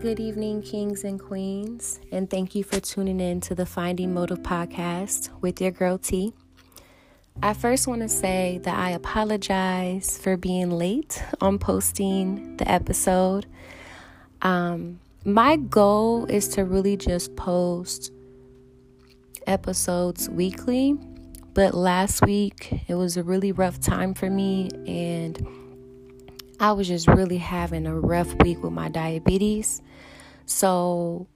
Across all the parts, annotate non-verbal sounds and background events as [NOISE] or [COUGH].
Good evening, kings and queens, and thank you for tuning in to the Finding Motive podcast with your girl T. I first want to say that I apologize for being late on posting the episode. Um, my goal is to really just post episodes weekly, but last week it was a really rough time for me, and I was just really having a rough week with my diabetes. So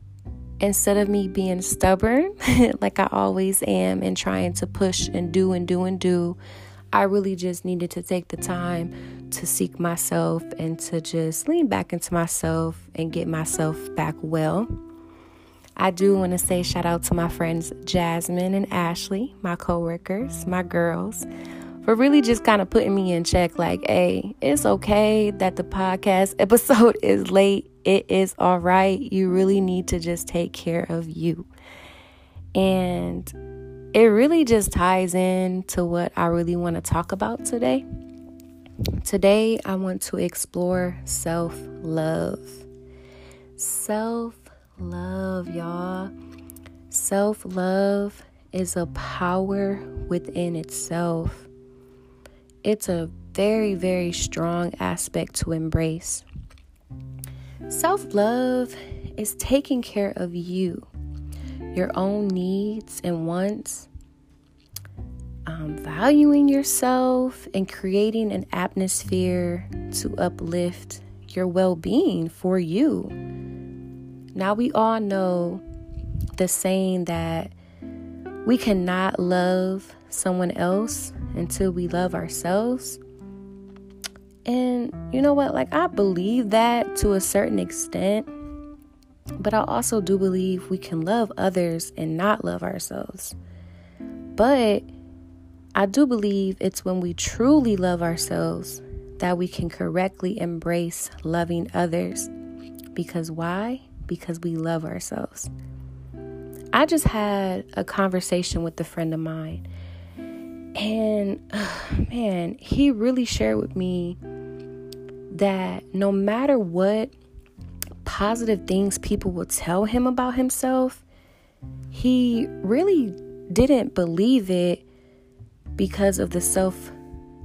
instead of me being stubborn, [LAUGHS] like I always am, and trying to push and do and do and do, I really just needed to take the time to seek myself and to just lean back into myself and get myself back well. I do want to say shout out to my friends Jasmine and Ashley, my coworkers, my girls, for really just kind of putting me in check like, hey, it's okay that the podcast [LAUGHS] episode is late it is all right. You really need to just take care of you. And it really just ties in to what I really want to talk about today. Today, I want to explore self love. Self love, y'all. Self love is a power within itself. It's a very, very strong aspect to embrace. Self love is taking care of you, your own needs and wants, um, valuing yourself, and creating an atmosphere to uplift your well being for you. Now, we all know the saying that we cannot love someone else until we love ourselves. And you know what? Like, I believe that to a certain extent, but I also do believe we can love others and not love ourselves. But I do believe it's when we truly love ourselves that we can correctly embrace loving others. Because why? Because we love ourselves. I just had a conversation with a friend of mine, and [SIGHS] man, he really shared with me that no matter what positive things people will tell him about himself, he really didn't believe it because of the self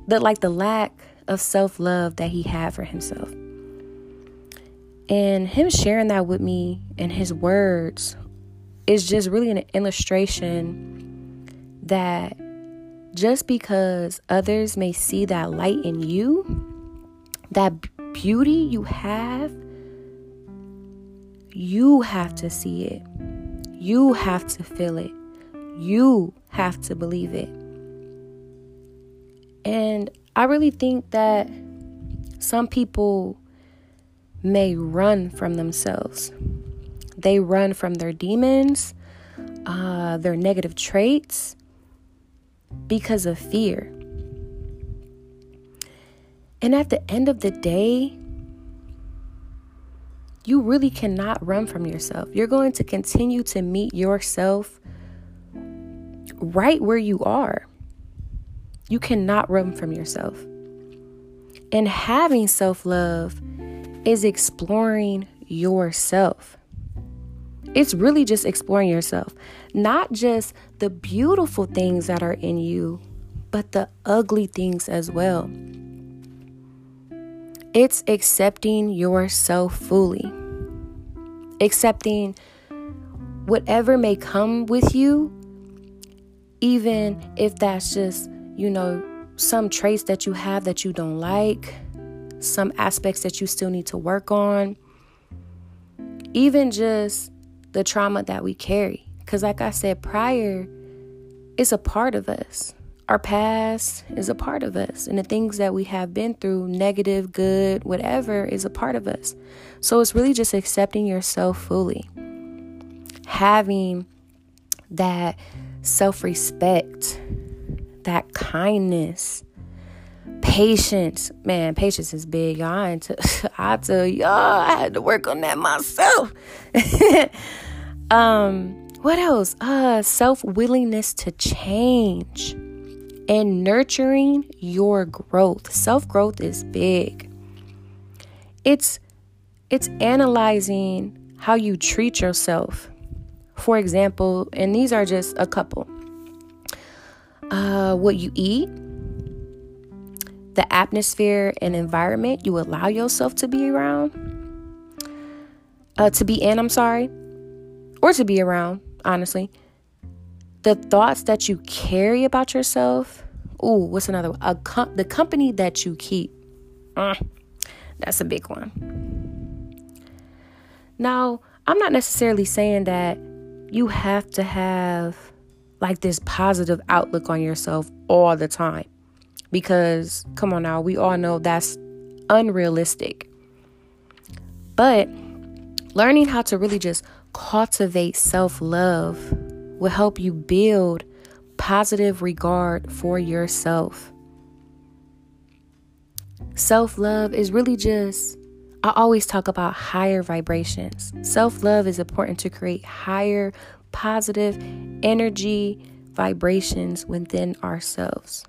that like the lack of self-love that he had for himself. And him sharing that with me and his words is just really an illustration that just because others may see that light in you that beauty you have, you have to see it. You have to feel it. You have to believe it. And I really think that some people may run from themselves. They run from their demons, uh, their negative traits, because of fear. And at the end of the day, you really cannot run from yourself. You're going to continue to meet yourself right where you are. You cannot run from yourself. And having self love is exploring yourself. It's really just exploring yourself, not just the beautiful things that are in you, but the ugly things as well. It's accepting yourself fully, accepting whatever may come with you, even if that's just, you know, some traits that you have that you don't like, some aspects that you still need to work on, even just the trauma that we carry. Because, like I said prior, it's a part of us. Our past is a part of us, and the things that we have been through, negative, good, whatever, is a part of us. So it's really just accepting yourself fully, having that self respect, that kindness, patience. Man, patience is big. Y'all. I, t- [LAUGHS] I tell y'all, I had to work on that myself. [LAUGHS] um, what else? Uh, self willingness to change and nurturing your growth. Self growth is big. It's it's analyzing how you treat yourself. For example, and these are just a couple uh, what you eat, the atmosphere and environment you allow yourself to be around, uh, to be in, I'm sorry, or to be around, honestly. The thoughts that you carry about yourself. Ooh, what's another one? A com- the company that you keep. Uh, that's a big one. Now, I'm not necessarily saying that you have to have like this positive outlook on yourself all the time. Because, come on now, we all know that's unrealistic. But learning how to really just cultivate self love will help you build positive regard for yourself. Self love is really just, I always talk about higher vibrations. Self love is important to create higher positive energy vibrations within ourselves.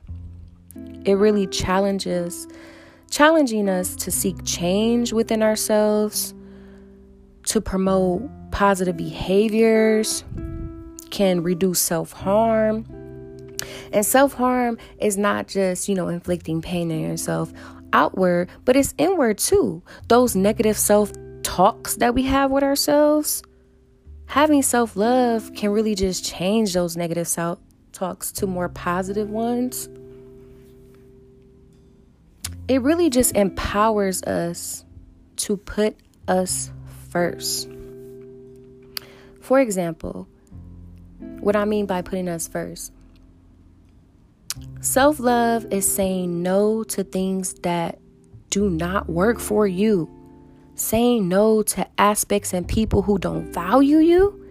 It really challenges challenging us to seek change within ourselves, to promote positive behaviors, can reduce self-harm. And self-harm is not just, you know, inflicting pain on yourself outward, but it's inward too. Those negative self-talks that we have with ourselves, having self love can really just change those negative self talks to more positive ones. It really just empowers us to put us first. For example, what I mean by putting us first. Self love is saying no to things that do not work for you. Saying no to aspects and people who don't value you,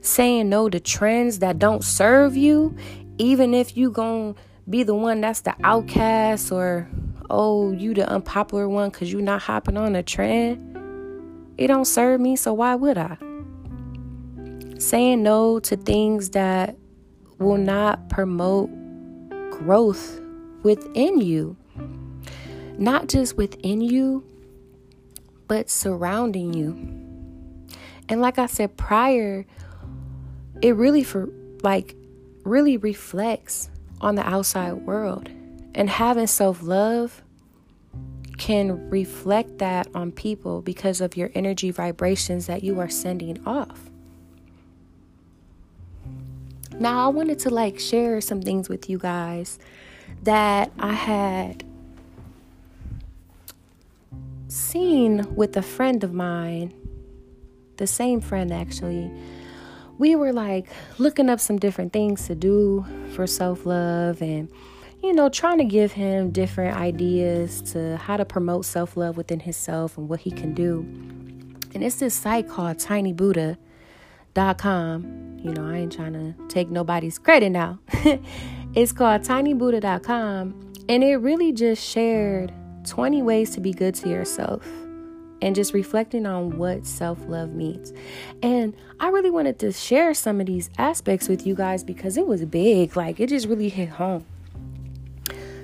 saying no to trends that don't serve you, even if you going to be the one that's the outcast or oh, you the unpopular one cuz you're not hopping on a trend. It don't serve me, so why would I? Saying no to things that will not promote growth within you. Not just within you, but surrounding you. And like I said prior, it really for like really reflects on the outside world. And having self-love can reflect that on people because of your energy vibrations that you are sending off. Now, I wanted to like share some things with you guys that I had seen with a friend of mine, the same friend actually. We were like looking up some different things to do for self love and, you know, trying to give him different ideas to how to promote self love within himself and what he can do. And it's this site called tinybuddha.com. You know, I ain't trying to take nobody's credit now. [LAUGHS] it's called tinybuddha.com. And it really just shared 20 ways to be good to yourself and just reflecting on what self love means. And I really wanted to share some of these aspects with you guys because it was big, like it just really hit home.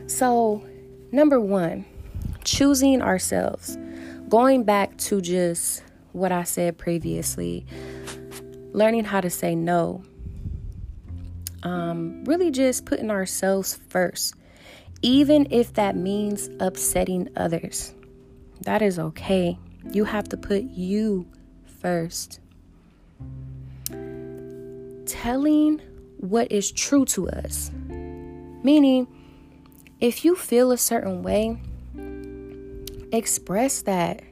So, number one, choosing ourselves. Going back to just what I said previously, learning how to say no. Um, really just putting ourselves first even if that means upsetting others. That is okay. You have to put you first. Telling what is true to us. Meaning, if you feel a certain way, express that.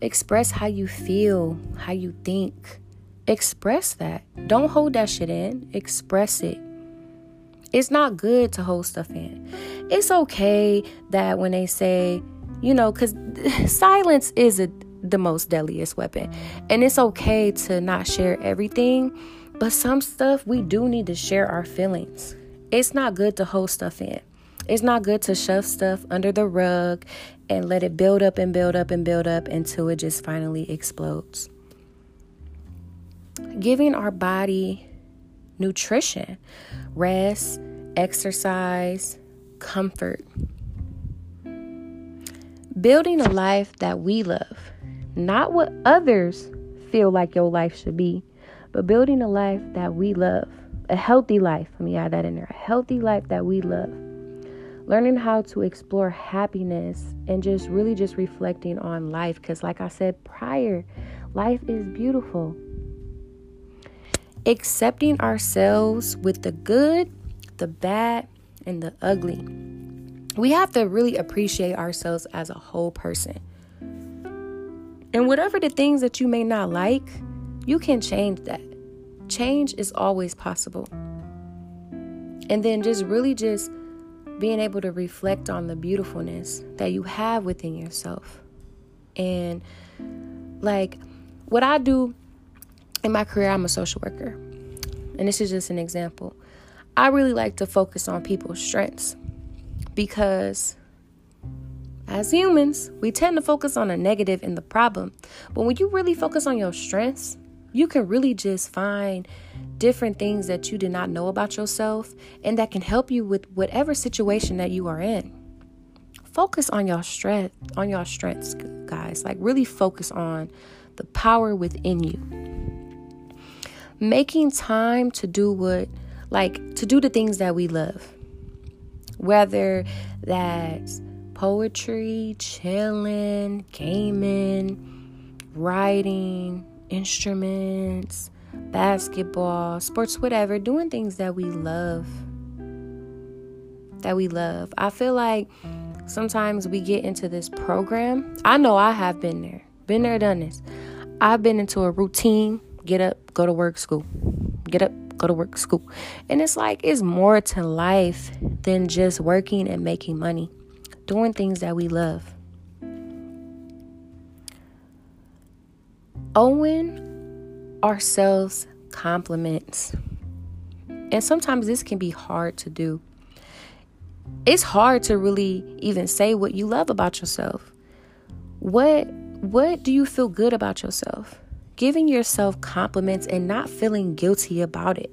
Express how you feel, how you think. Express that. Don't hold that shit in. Express it. It's not good to hold stuff in. It's okay that when they say, you know, because [LAUGHS] silence is a, the most deadliest weapon. And it's okay to not share everything, but some stuff we do need to share our feelings. It's not good to hold stuff in. It's not good to shove stuff under the rug and let it build up and build up and build up until it just finally explodes. Giving our body nutrition, rest, exercise, comfort. Building a life that we love, not what others feel like your life should be, but building a life that we love, a healthy life. Let me add that in there a healthy life that we love. Learning how to explore happiness and just really just reflecting on life. Because, like I said prior, life is beautiful. Accepting ourselves with the good, the bad, and the ugly. We have to really appreciate ourselves as a whole person. And whatever the things that you may not like, you can change that. Change is always possible. And then just really just being able to reflect on the beautifulness that you have within yourself. And like what I do in my career, I'm a social worker. And this is just an example. I really like to focus on people's strengths because as humans, we tend to focus on the negative and the problem. But when you really focus on your strengths, you can really just find different things that you did not know about yourself and that can help you with whatever situation that you are in. Focus on your strength, on your strengths, guys. Like really focus on the power within you. Making time to do what like to do the things that we love. Whether that's poetry, chilling, gaming, writing, instruments, basketball, sports, whatever, doing things that we love. That we love. I feel like sometimes we get into this program. I know I have been there, been there, done this. I've been into a routine get up, go to work, school. Get up, go to work, school. And it's like it's more to life than just working and making money, doing things that we love. Owing ourselves compliments. And sometimes this can be hard to do. It's hard to really even say what you love about yourself. What what do you feel good about yourself? Giving yourself compliments and not feeling guilty about it.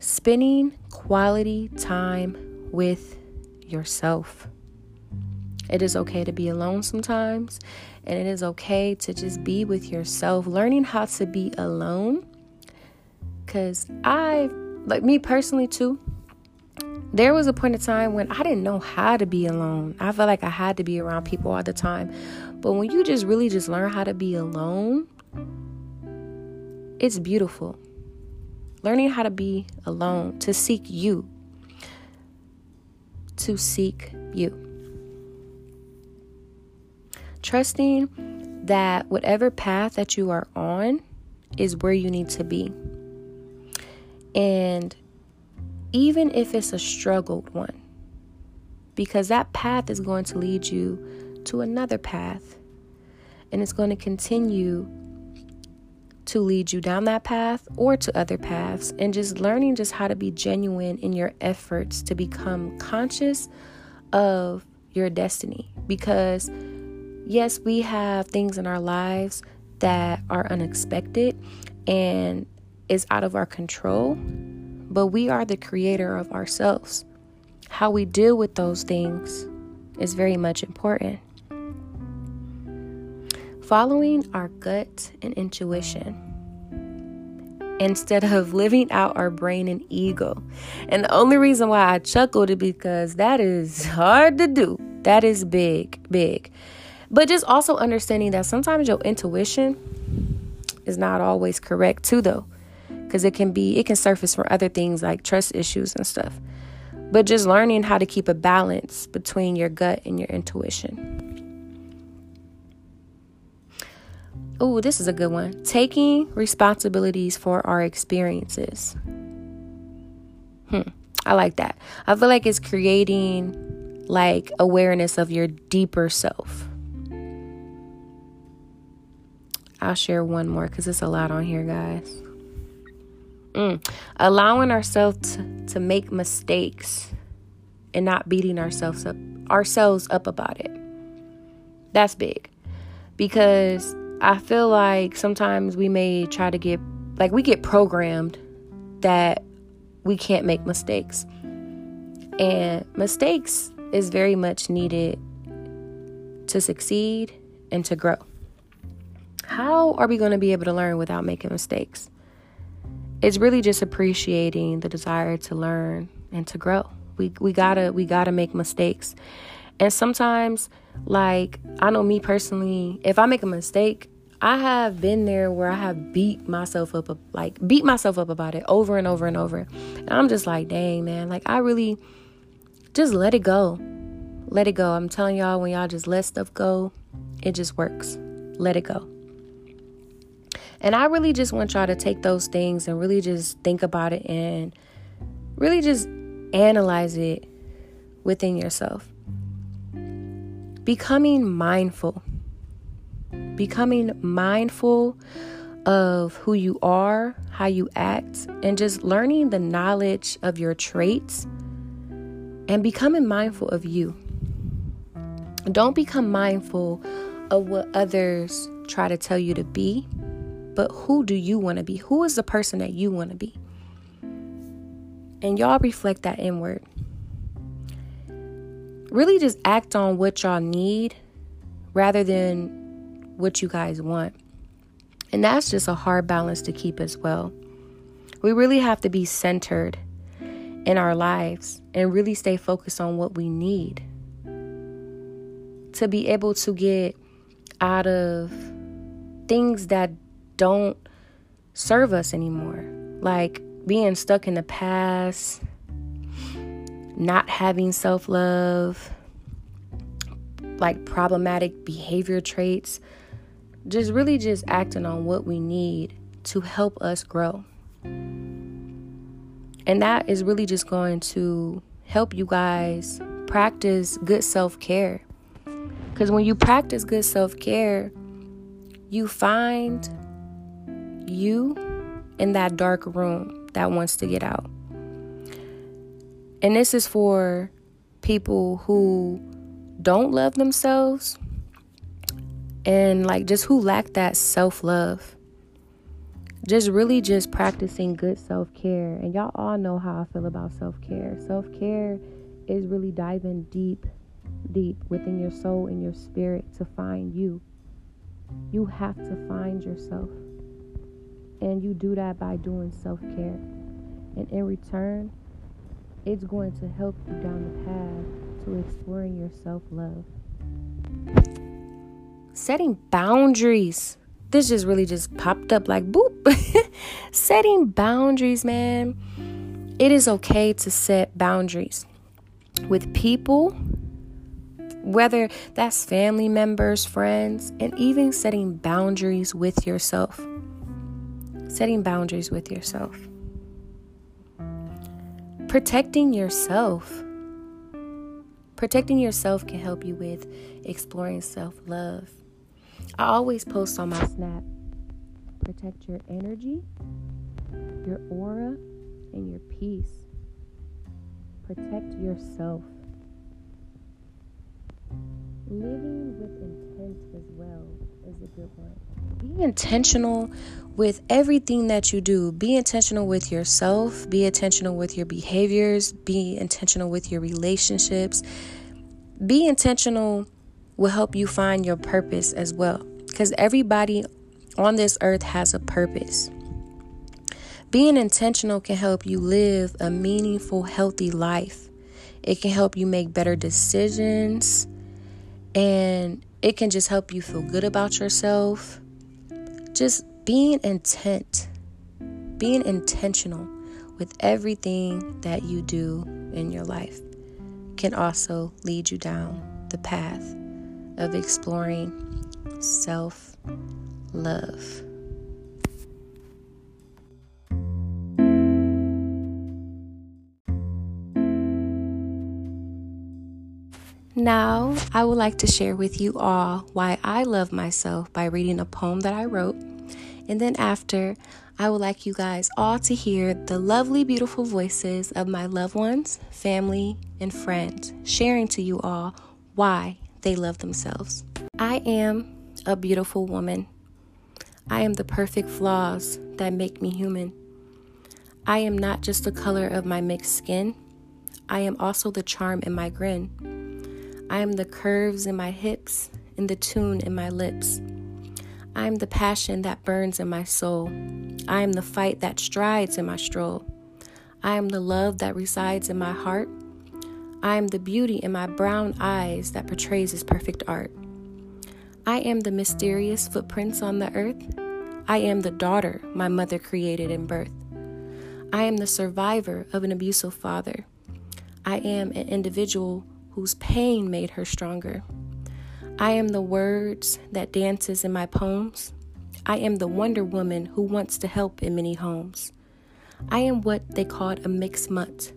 Spending quality time with yourself. It is okay to be alone sometimes, and it is okay to just be with yourself, learning how to be alone. Because I, like me personally, too, there was a point in time when I didn't know how to be alone. I felt like I had to be around people all the time. But when you just really just learn how to be alone, it's beautiful. Learning how to be alone, to seek you, to seek you. Trusting that whatever path that you are on is where you need to be. And even if it's a struggled one, because that path is going to lead you to another path and it's going to continue to lead you down that path or to other paths and just learning just how to be genuine in your efforts to become conscious of your destiny because yes, we have things in our lives that are unexpected and is out of our control, but we are the creator of ourselves. How we deal with those things is very much important. Following our gut and intuition instead of living out our brain and ego. And the only reason why I chuckled is because that is hard to do. That is big, big. But just also understanding that sometimes your intuition is not always correct too though. Cuz it can be it can surface from other things like trust issues and stuff. But just learning how to keep a balance between your gut and your intuition. Oh, this is a good one. Taking responsibilities for our experiences. Hmm. I like that. I feel like it's creating like awareness of your deeper self. I'll share one more because it's a lot on here, guys. Mm. Allowing ourselves to, to make mistakes and not beating ourselves up ourselves up about it. That's big. Because I feel like sometimes we may try to get like we get programmed that we can't make mistakes. And mistakes is very much needed to succeed, and to grow. How are we going to be able to learn without making mistakes? It's really just appreciating the desire to learn and to grow. We we gotta we gotta make mistakes. And sometimes, like I know me personally, if I make a mistake, I have been there where I have beat myself up, like beat myself up about it over and over and over. And I'm just like, dang, man, like I really just let it go. Let it go. I'm telling y'all, when y'all just let stuff go, it just works. Let it go. And I really just want y'all to take those things and really just think about it and really just analyze it within yourself. Becoming mindful becoming mindful of who you are, how you act, and just learning the knowledge of your traits and becoming mindful of you. Don't become mindful of what others try to tell you to be, but who do you want to be? Who is the person that you want to be? And y'all reflect that inward. Really just act on what y'all need rather than what you guys want. And that's just a hard balance to keep as well. We really have to be centered in our lives and really stay focused on what we need to be able to get out of things that don't serve us anymore. Like being stuck in the past, not having self love, like problematic behavior traits just really just acting on what we need to help us grow. And that is really just going to help you guys practice good self care. Because when you practice good self care, you find you in that dark room that wants to get out. And this is for people who don't love themselves and like just who lack that self love. Just really just practicing good self care. And y'all all know how I feel about self care. Self care is really diving deep, deep within your soul and your spirit to find you. You have to find yourself. And you do that by doing self care. And in return, it's going to help you down the path to exploring your self love setting boundaries. This just really just popped up like boop. [LAUGHS] setting boundaries, man. It is okay to set boundaries with people, whether that's family members, friends, and even setting boundaries with yourself. Setting boundaries with yourself. Protecting yourself. Protecting yourself can help you with exploring self love I always post on my Snap protect your energy, your aura, and your peace. Protect yourself. Living with intent as well is a good one. Be intentional with everything that you do. Be intentional with yourself. Be intentional with your behaviors. Be intentional with your relationships. Be intentional will help you find your purpose as well. Because everybody on this earth has a purpose. Being intentional can help you live a meaningful, healthy life. It can help you make better decisions and it can just help you feel good about yourself. Just being intent, being intentional with everything that you do in your life can also lead you down the path of exploring self love. Now, I would like to share with you all why I love myself by reading a poem that I wrote. And then, after, I would like you guys all to hear the lovely, beautiful voices of my loved ones, family, and friends sharing to you all why they love themselves. I am a beautiful woman. I am the perfect flaws that make me human. I am not just the color of my mixed skin, I am also the charm in my grin. I am the curves in my hips and the tune in my lips. I am the passion that burns in my soul. I am the fight that strides in my stroll. I am the love that resides in my heart. I am the beauty in my brown eyes that portrays his perfect art. I am the mysterious footprints on the earth. I am the daughter my mother created in birth. I am the survivor of an abusive father. I am an individual whose pain made her stronger. I am the words that dances in my poems. I am the Wonder Woman who wants to help in many homes. I am what they called a mixed mutt.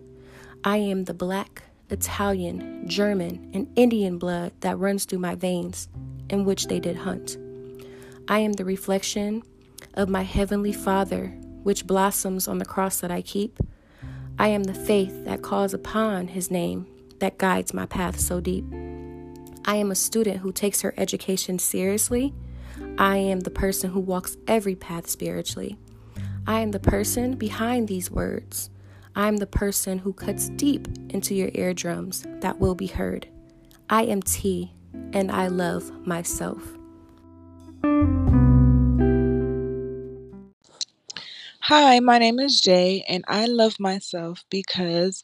I am the black, Italian, German, and Indian blood that runs through my veins, in which they did hunt. I am the reflection of my heavenly Father, which blossoms on the cross that I keep. I am the faith that calls upon his name, that guides my path so deep. I am a student who takes her education seriously. I am the person who walks every path spiritually. I am the person behind these words. I am the person who cuts deep into your eardrums that will be heard. I am T, and I love myself. Hi, my name is Jay, and I love myself because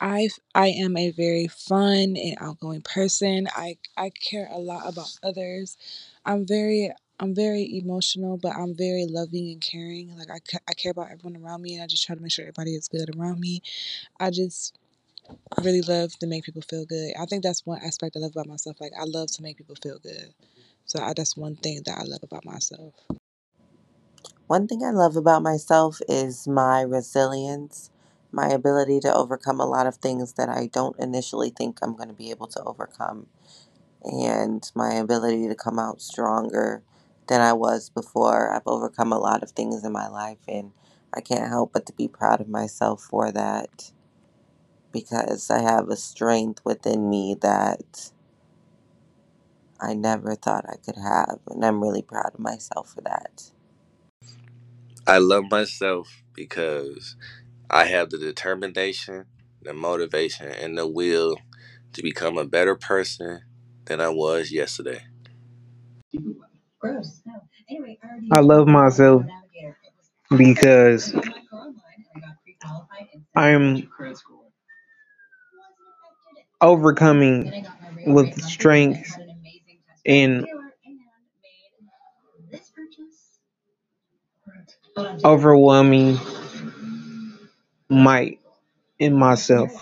I I am a very fun and outgoing person. I I care a lot about others. I'm very I'm very emotional, but I'm very loving and caring. Like I, I care about everyone around me, and I just try to make sure everybody is good around me. I just really love to make people feel good. I think that's one aspect I love about myself. Like I love to make people feel good. So I, that's one thing that I love about myself. One thing I love about myself is my resilience, my ability to overcome a lot of things that I don't initially think I'm going to be able to overcome, and my ability to come out stronger than I was before. I've overcome a lot of things in my life, and I can't help but to be proud of myself for that because I have a strength within me that I never thought I could have, and I'm really proud of myself for that. I love myself because I have the determination, the motivation, and the will to become a better person than I was yesterday. I love myself [LAUGHS] because I'm overcoming with strength and overwhelming might in myself.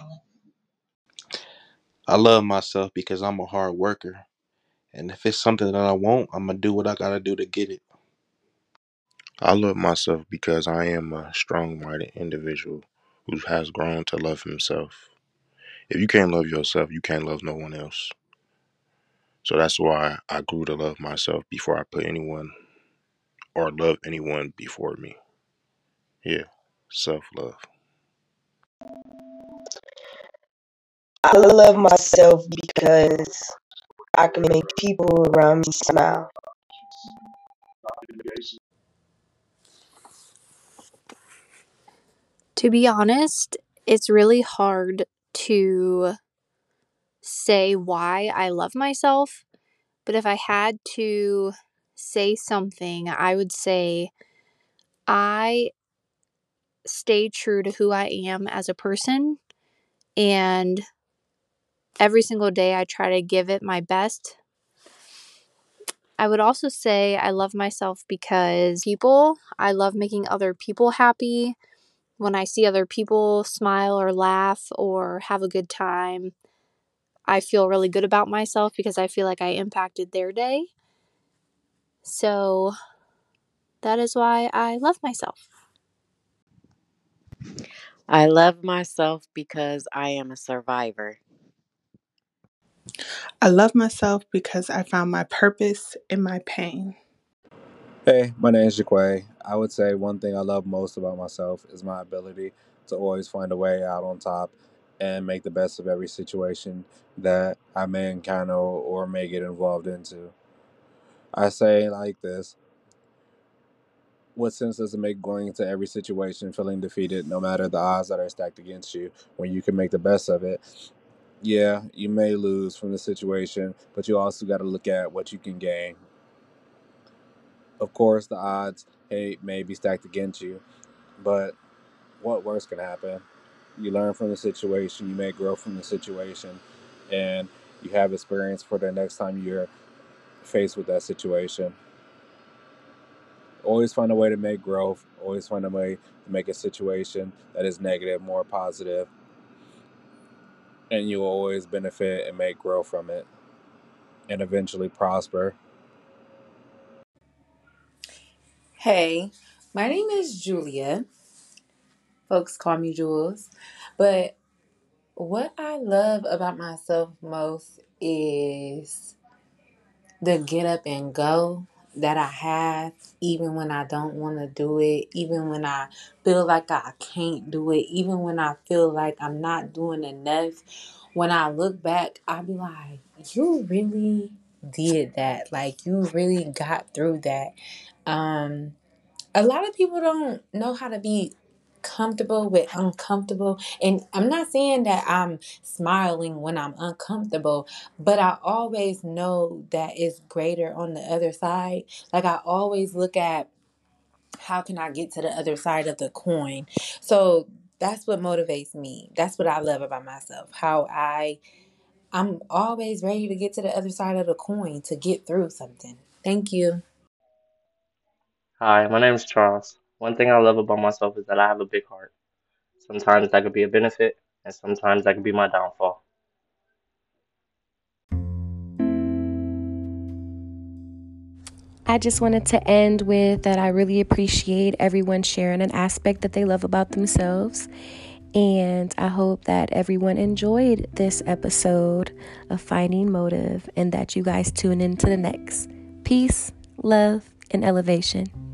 I love myself because I'm a hard worker. And if it's something that I want, I'm going to do what I got to do to get it. I love myself because I am a strong minded individual who has grown to love himself. If you can't love yourself, you can't love no one else. So that's why I grew to love myself before I put anyone or love anyone before me. Yeah, self love. I love myself because I can make people around me smile. To be honest, it's really hard to say why I love myself, but if I had to say something, I would say I stay true to who I am as a person and every single day I try to give it my best. I would also say I love myself because people, I love making other people happy. When I see other people smile or laugh or have a good time, I feel really good about myself because I feel like I impacted their day. So that is why I love myself. I love myself because I am a survivor. I love myself because I found my purpose in my pain. Hey, my name is Jaquay. I would say one thing I love most about myself is my ability to always find a way out on top and make the best of every situation that I may encounter or may get involved into. I say like this What sense does it make going into every situation feeling defeated, no matter the odds that are stacked against you, when you can make the best of it Yeah, you may lose from the situation, but you also got to look at what you can gain. Of course, the odds hey, may be stacked against you, but what worse can happen? You learn from the situation, you may grow from the situation, and you have experience for the next time you're faced with that situation. Always find a way to make growth, always find a way to make a situation that is negative more positive, and you will always benefit and make growth from it and eventually prosper. Hey, my name is Julia. Folks call me Jules. But what I love about myself most is the get up and go that I have, even when I don't want to do it, even when I feel like I can't do it, even when I feel like I'm not doing enough. When I look back, I'll be like, you really did that. Like, you really got through that. Um, a lot of people don't know how to be comfortable with uncomfortable. And i'm not saying that i'm smiling when i'm uncomfortable but i always know that it's greater on the other side. Like i always look at how can i get to the other side of the coin. So that's what motivates me. That's what i love about myself how i i'm always ready to get to the other side of the coin to get through something. Thank you. Hi, my name is Charles. One thing I love about myself is that I have a big heart. Sometimes that could be a benefit, and sometimes that could be my downfall. I just wanted to end with that I really appreciate everyone sharing an aspect that they love about themselves. And I hope that everyone enjoyed this episode of Finding Motive and that you guys tune into the next. Peace, love, and elevation.